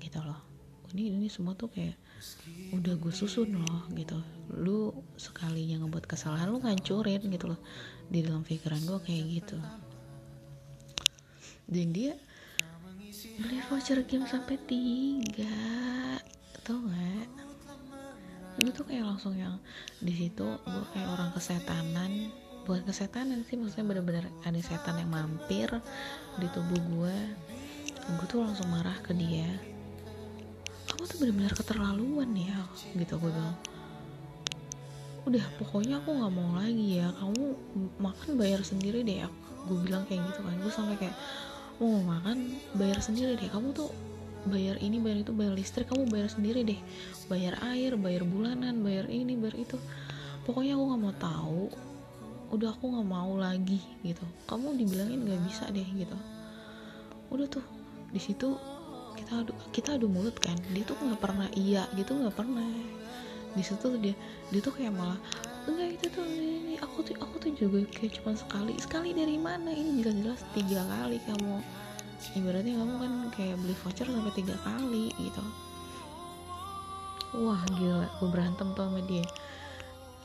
gitu loh. Ini ini semua tuh kayak udah gue susun loh gitu. Lu sekalinya ngebuat kesalahan lu ngancurin gitu loh. Di dalam pikiran gue kayak gitu dan dia beli voucher game sampai tiga tau gak gue tuh kayak langsung yang di situ gue kayak orang kesetanan bukan kesetanan sih maksudnya bener-bener ada setan yang mampir di tubuh gue gue tuh langsung marah ke dia. Kamu tuh bener-bener keterlaluan ya gitu gue bilang. Udah pokoknya aku nggak mau lagi ya. Kamu makan bayar sendiri deh gue bilang kayak gitu kan. Gue sampai kayak mau makan bayar sendiri deh. Kamu tuh bayar ini bayar itu bayar listrik kamu bayar sendiri deh. Bayar air bayar bulanan bayar ini bayar itu. Pokoknya aku nggak mau tahu. Udah aku nggak mau lagi gitu. Kamu dibilangin nggak bisa deh gitu. Udah tuh di situ kita adu kita adu mulut kan. Dia tuh nggak pernah iya gitu nggak pernah. Di situ dia dia tuh kayak malah enggak itu tuh ini aku tuh aku tuh juga kayak cuma sekali. Sekali dari mana? Ini jelas-jelas tiga kali kamu. Ibaratnya kamu kan kayak beli voucher sampai tiga kali gitu. Wah gila. Gue berantem tuh sama dia.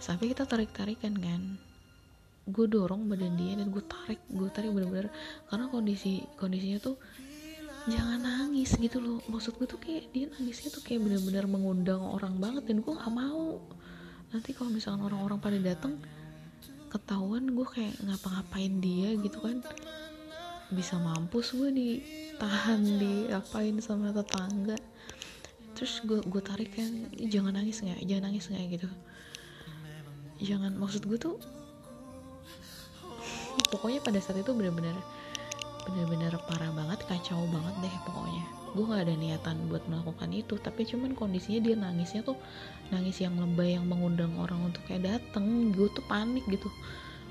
Sampai kita tarik tarikan kan. Gue dorong badan dia dan gue tarik. Gue tarik bener-bener. Karena kondisi kondisinya tuh jangan nangis gitu loh. Maksud gue tuh kayak dia nangisnya tuh kayak bener-bener mengundang orang banget dan gue gak mau nanti kalau misalkan orang-orang pada dateng ketahuan gue kayak ngapa-ngapain dia gitu kan. Bisa mampus gue ditahan diapain sama tetangga. Terus gue gue tarik kan jangan nangis nggak jangan nangis nggak gitu. Jangan maksud gue tuh pokoknya pada saat itu bener-bener bener-bener parah banget kacau banget deh pokoknya. Gue gak ada niatan buat melakukan itu tapi cuman kondisinya dia nangisnya tuh nangis yang lebay yang mengundang orang untuk kayak dateng gue tuh panik gitu.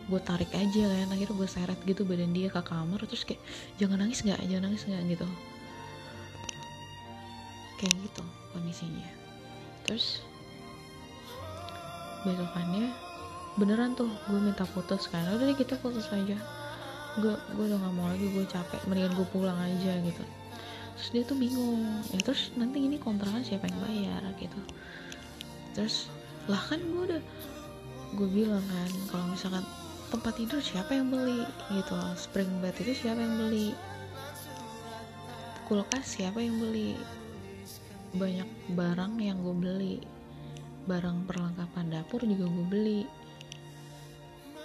Gue tarik aja kan akhirnya gue seret gitu badan dia ke kamar terus kayak jangan nangis nggak? Jangan nangis nggak? gitu. Kayak gitu kondisinya. Terus besokannya beneran tuh gue minta putus kan udah deh kita putus aja gue gue udah nggak mau lagi gue capek mendingan gue pulang aja gitu. Terus dia tuh bingung. Ya terus nanti ini kontrakan siapa yang bayar gitu. Terus lah kan gue udah gue bilang kan kalau misalkan tempat tidur siapa yang beli gitu. Spring bed itu siapa yang beli? Kulkas siapa yang beli? Banyak barang yang gue beli. Barang perlengkapan dapur juga gue beli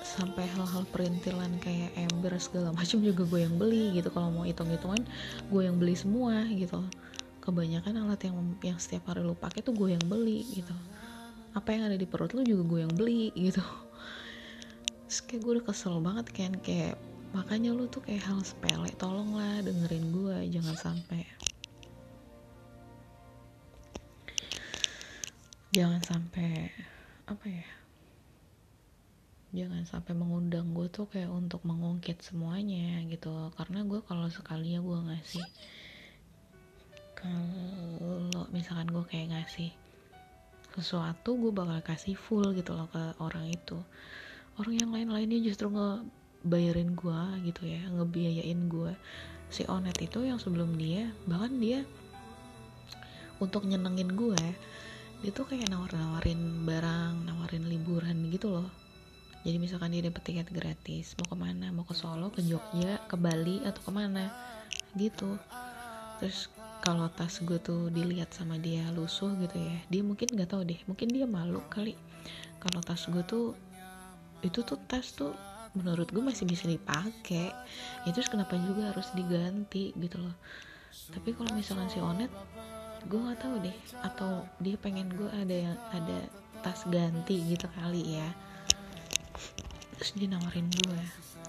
sampai hal-hal perintilan kayak ember segala macam juga gue yang beli gitu. Kalau mau hitung-hitungan gue yang beli semua gitu. Kebanyakan alat yang yang setiap hari lu pakai tuh gue yang beli gitu. Apa yang ada di perut lu juga gue yang beli gitu. Terus kayak gue udah kesel banget kan kayak makanya lu tuh kayak hal sepele tolonglah dengerin gue jangan sampai. Jangan sampai apa ya jangan sampai mengundang gue tuh kayak untuk mengungkit semuanya gitu. Karena gue kalau sekali ya gue ngasih kalau misalkan gue kayak ngasih sesuatu gue bakal kasih full gitu loh ke orang itu. Orang yang lain-lainnya justru ngebayarin gue gitu ya ngebiayain gue si Onet itu yang sebelum dia bahkan dia untuk nyenengin gue dia tuh kayak nawar-nawarin barang nawarin liburan gitu loh jadi misalkan dia dapat tiket gratis mau ke mana? Mau ke Solo ke Jogja ke Bali atau ke mana? Gitu. Terus kalau tas gue tuh dilihat sama dia lusuh gitu ya dia mungkin nggak tahu deh mungkin dia malu kali. Kalau tas gue tuh itu tuh tas tuh menurut gue masih bisa dipakai ya terus kenapa juga harus diganti gitu loh. Tapi kalau misalkan si Onet gue nggak tahu deh atau dia pengen gue ada yang ada tas ganti gitu kali ya terus dia nawarin gue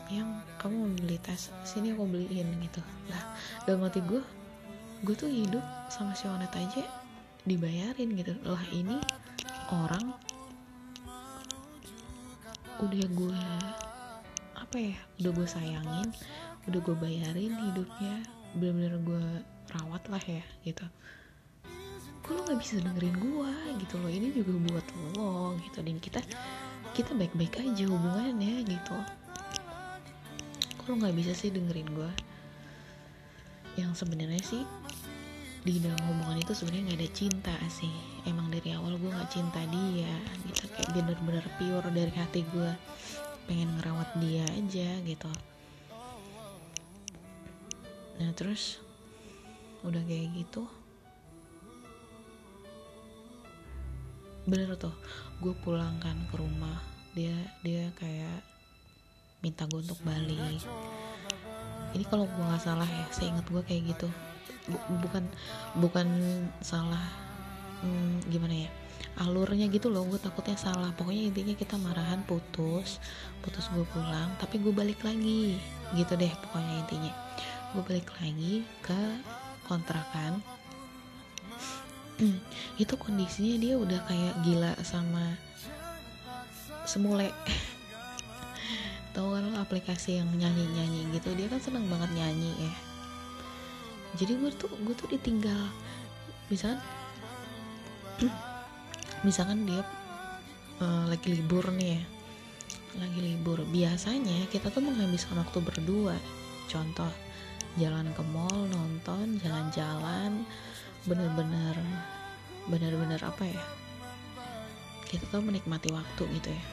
yang kamu mau beli tas? Sini aku beliin gitu. Lah dalam hati gue gue tuh hidup sama si Onet aja dibayarin gitu. Lah ini orang udah gue apa ya udah gue sayangin udah gue bayarin hidupnya bener-bener gue rawat lah ya gitu. Kok lo nggak bisa dengerin gue gitu loh. Ini juga buat lo gitu. Dan kita kita baik-baik aja hubungannya gitu. Lo nggak bisa sih dengerin gue yang sebenarnya sih di dalam hubungan itu sebenarnya nggak ada cinta sih. Emang dari awal gue nggak cinta dia gitu. Kayak bener-bener pure dari hati gue pengen ngerawat dia aja gitu. Nah terus udah kayak gitu bener tuh gue pulang kan ke rumah dia dia kayak minta gue untuk balik. Ini kalau gue nggak salah ya saya ingat gue kayak gitu. Bukan bukan salah hmm, gimana ya alurnya gitu loh gue takutnya salah. Pokoknya intinya kita marahan putus putus gue pulang tapi gue balik lagi. Gitu deh pokoknya intinya. Gue balik lagi ke kontrakan itu kondisinya dia udah kayak gila sama semule. Tau kan lo aplikasi yang nyanyi nyanyi gitu dia kan seneng banget nyanyi ya. Jadi gue tuh gue tuh ditinggal. Misalkan misalkan dia uh, lagi libur nih ya. Lagi libur. Biasanya kita tuh menghabiskan waktu berdua. Contoh jalan ke mall nonton jalan-jalan bener-bener bener-bener apa ya? Kita tuh menikmati waktu gitu ya.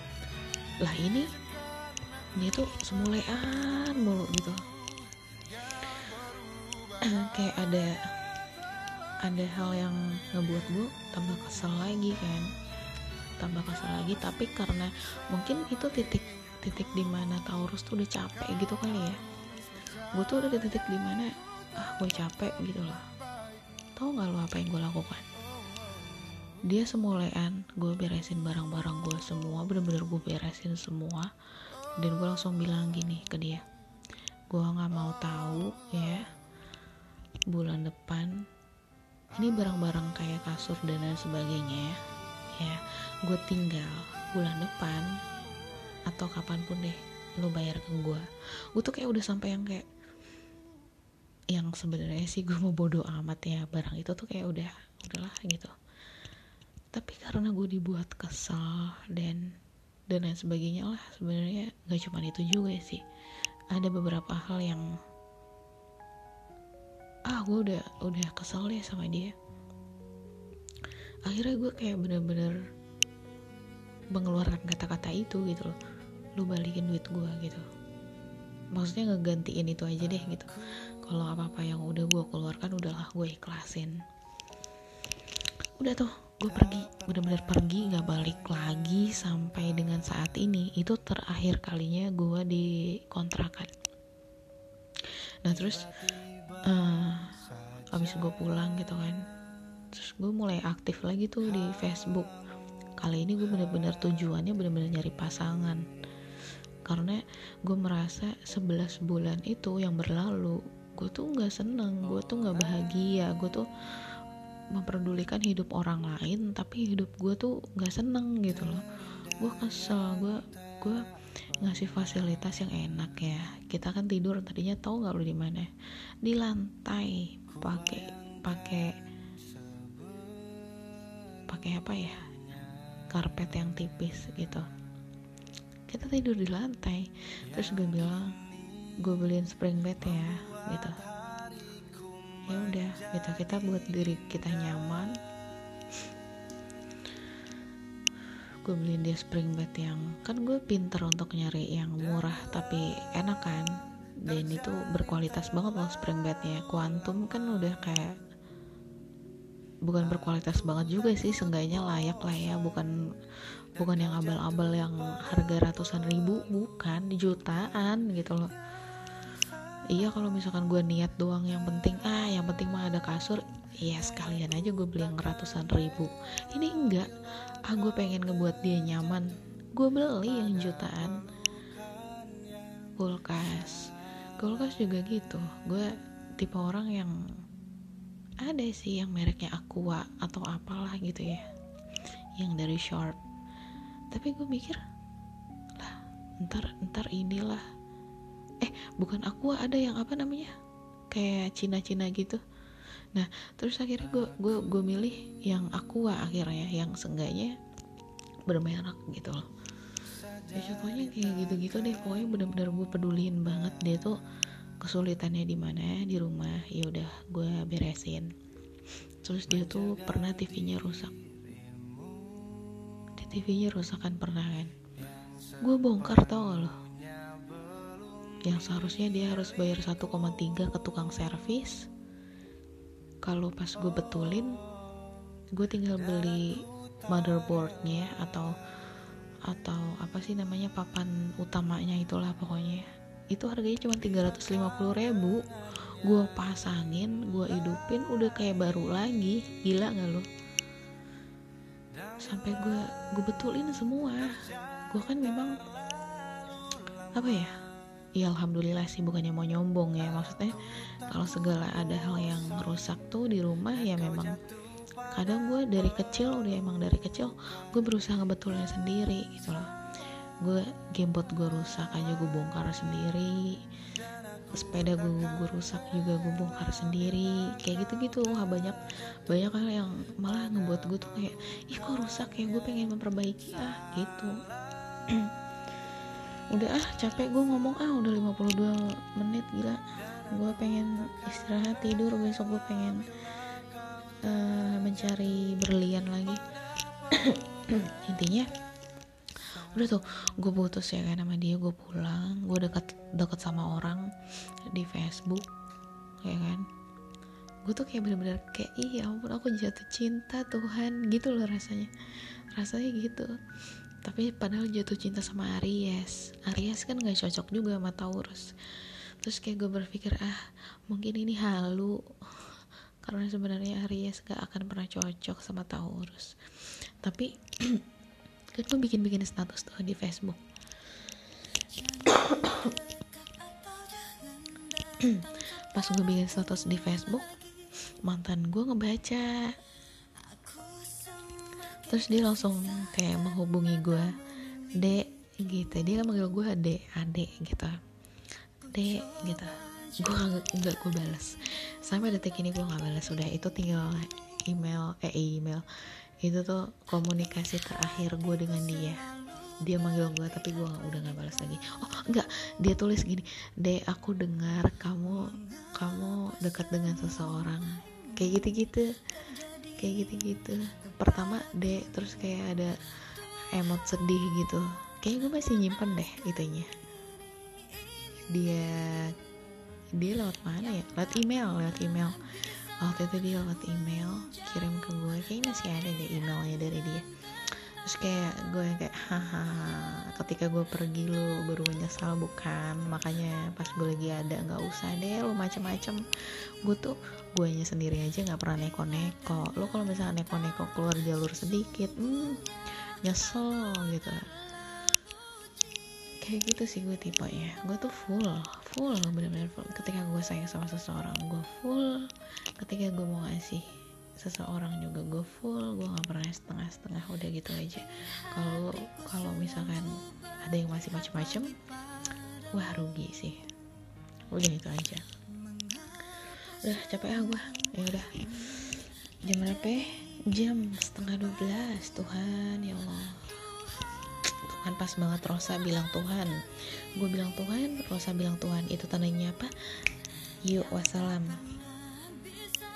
Lah ini dia tuh semulean mulu gitu. Kayak ada ada hal yang ngebuat gue tambah kesel lagi kan. Tambah kesel lagi tapi karena mungkin itu titik titik di mana Taurus tuh udah capek gitu kali ya. Gue tuh udah di titik di mana ah gue capek gitu loh tau gak lo apa yang gue lakukan? Dia semulean gue beresin barang-barang gue semua bener-bener gue beresin semua. Dan gue langsung bilang gini ke dia gue nggak mau tahu ya bulan depan ini barang-barang kayak kasur dan lain sebagainya ya ya gue tinggal bulan depan atau kapan pun deh lo bayar ke gue. Gue tuh kayak udah sampai yang kayak yang sebenarnya sih gue mau bodoh amat ya barang itu tuh kayak udah udahlah gitu. Tapi karena gue dibuat kesal dan dan lain sebagainya lah sebenarnya gak cuma itu juga sih. Ada beberapa hal yang ah gue udah udah kesel deh sama dia. Akhirnya gue kayak bener-bener mengeluarkan kata-kata itu gitu loh. Lu balikin duit gue gitu. Maksudnya ngegantiin itu aja deh gitu kalau apa-apa yang udah gue keluarkan udahlah gue ikhlasin. Udah tuh gue pergi. Bener-bener pergi nggak balik lagi sampai dengan saat ini. Itu terakhir kalinya gue di kontrakan nah terus uh, abis gue pulang gitu kan terus gue mulai aktif lagi tuh di Facebook. Kali ini gue bener-bener tujuannya bener-bener nyari pasangan. Karena gue merasa 11 bulan itu yang berlalu gue tuh nggak seneng gue tuh nggak bahagia gue tuh memperdulikan hidup orang lain tapi hidup gue tuh nggak seneng gitu loh. Gue kesel gue gue ngasih fasilitas yang enak ya. Kita kan tidur tadinya tahu nggak lu di mana? Di lantai pakai pakai pakai apa ya? Karpet yang tipis gitu. Kita tidur di lantai terus gue bilang gue beliin spring bed ya gitu. Ya udah gitu kita buat diri kita nyaman. Gue beliin dia spring bed yang kan gue pinter untuk nyari yang murah tapi enak kan. Dan itu berkualitas banget loh spring bednya. Quantum kan udah kayak bukan berkualitas banget juga sih seenggaknya layak lah ya. Bukan bukan yang abal-abal yang harga ratusan ribu bukan jutaan gitu loh iya kalau misalkan gue niat doang yang penting ah yang penting mah ada kasur ya sekalian aja gue beli yang ratusan ribu. Ini enggak. Ah gue pengen ngebuat dia nyaman. Gue beli yang jutaan. Kulkas. Kulkas juga gitu. Gue tipe orang yang ada sih yang mereknya Aqua atau apalah gitu ya. Yang dari Sharp. Tapi gue mikir lah ntar ntar inilah eh bukan Aqua ada yang apa namanya? Kayak Cina-Cina gitu. Nah terus akhirnya gue gue gue milih yang Aqua akhirnya yang seenggaknya bermerek gitu loh. Ya contohnya kayak gitu-gitu deh pokoknya bener-bener gue peduliin banget. Dia tuh kesulitannya di mana? Di rumah ya udah gue beresin. Terus dia tuh pernah TV-nya rusak. TV-nya rusak kan pernah kan? Gue bongkar tau gak lo yang seharusnya dia harus bayar 1,3 ke tukang servis. Kalau pas gue betulin gue tinggal beli motherboardnya atau atau apa sih namanya papan utamanya itulah pokoknya. Itu harganya cuma 350 ribu. Gue pasangin gue hidupin udah kayak baru lagi. Gila gak lo sampai gue gue betulin semua. Gue kan memang apa ya ya alhamdulillah sih bukannya mau nyombong ya. Maksudnya kalau segala ada hal yang rusak tuh di rumah ya memang kadang gue dari kecil udah emang dari kecil gue berusaha ngebetulin sendiri gitu loh. Gue gamebot gue rusak aja gue bongkar sendiri. Sepeda gue gue rusak juga gue bongkar sendiri. Kayak gitu gitu wah banyak banyak hal yang malah ngebuat gue tuh kayak ih kok rusak ya? Gue pengen memperbaiki. Ah gitu udah ah capek gue ngomong ah udah 52 menit gila. Gue pengen istirahat tidur besok gue pengen uh, mencari berlian lagi. Intinya udah tuh gue putus ya kan sama dia gue pulang gue deket deket sama orang di Facebook ya kan. Gue tuh kayak bener-bener kayak iya ampun aku jatuh cinta Tuhan gitu loh rasanya. Rasanya gitu tapi padahal jatuh cinta sama Aries. Aries kan gak cocok juga sama Taurus. Terus kayak gue berpikir ah mungkin ini halu. Karena sebenarnya Aries gak akan pernah cocok sama Taurus. Tapi kan gue bikin-bikin status tuh di Facebook. Pas gue bikin status di Facebook mantan gue ngebaca terus dia langsung kayak menghubungi gue dek gitu. Dia manggil gue dek adek gitu. Dek gitu. Gue nggak gue balas sampai detik ini gue nggak balas sudah itu tinggal email eh email. Itu tuh komunikasi terakhir gue dengan dia. Dia manggil gue tapi gue udah nggak balas lagi. Oh enggak dia tulis gini deh aku dengar kamu kamu dekat dengan seseorang. Kayak gitu gitu kayak gitu gitu pertama deh terus kayak ada emot sedih gitu. Kayak gue masih nyimpen deh itunya. Dia dia lewat mana ya? Lewat email lewat email. Waktu itu dia lewat email kirim ke gue kayaknya masih ada deh emailnya dari dia terus kayak gue kayak haha ketika gue pergi lu baru menyesal bukan? Makanya pas gue lagi ada nggak usah deh lu macem-macem. Gue tuh gue nya sendiri aja nggak pernah neko-neko. Lu kalau misalnya neko-neko keluar jalur sedikit hmm, nyesel gitu. Kayak gitu sih gue tipe ya gue tuh full full bener-bener ketika gue sayang sama seseorang gue full. Ketika gue mau ngasih seseorang juga gue full gue nggak pernah setengah-setengah udah gitu aja. Kalau kalau misalkan ada yang masih macem-macem wah rugi sih. Udah itu aja. Udah capek ah gue ya udah. Jam berapa ya? jam setengah 12 Tuhan ya Allah. Kan pas banget Rosa bilang Tuhan. Gue bilang Tuhan Rosa bilang Tuhan. Itu tandanya apa? Yuk wassalam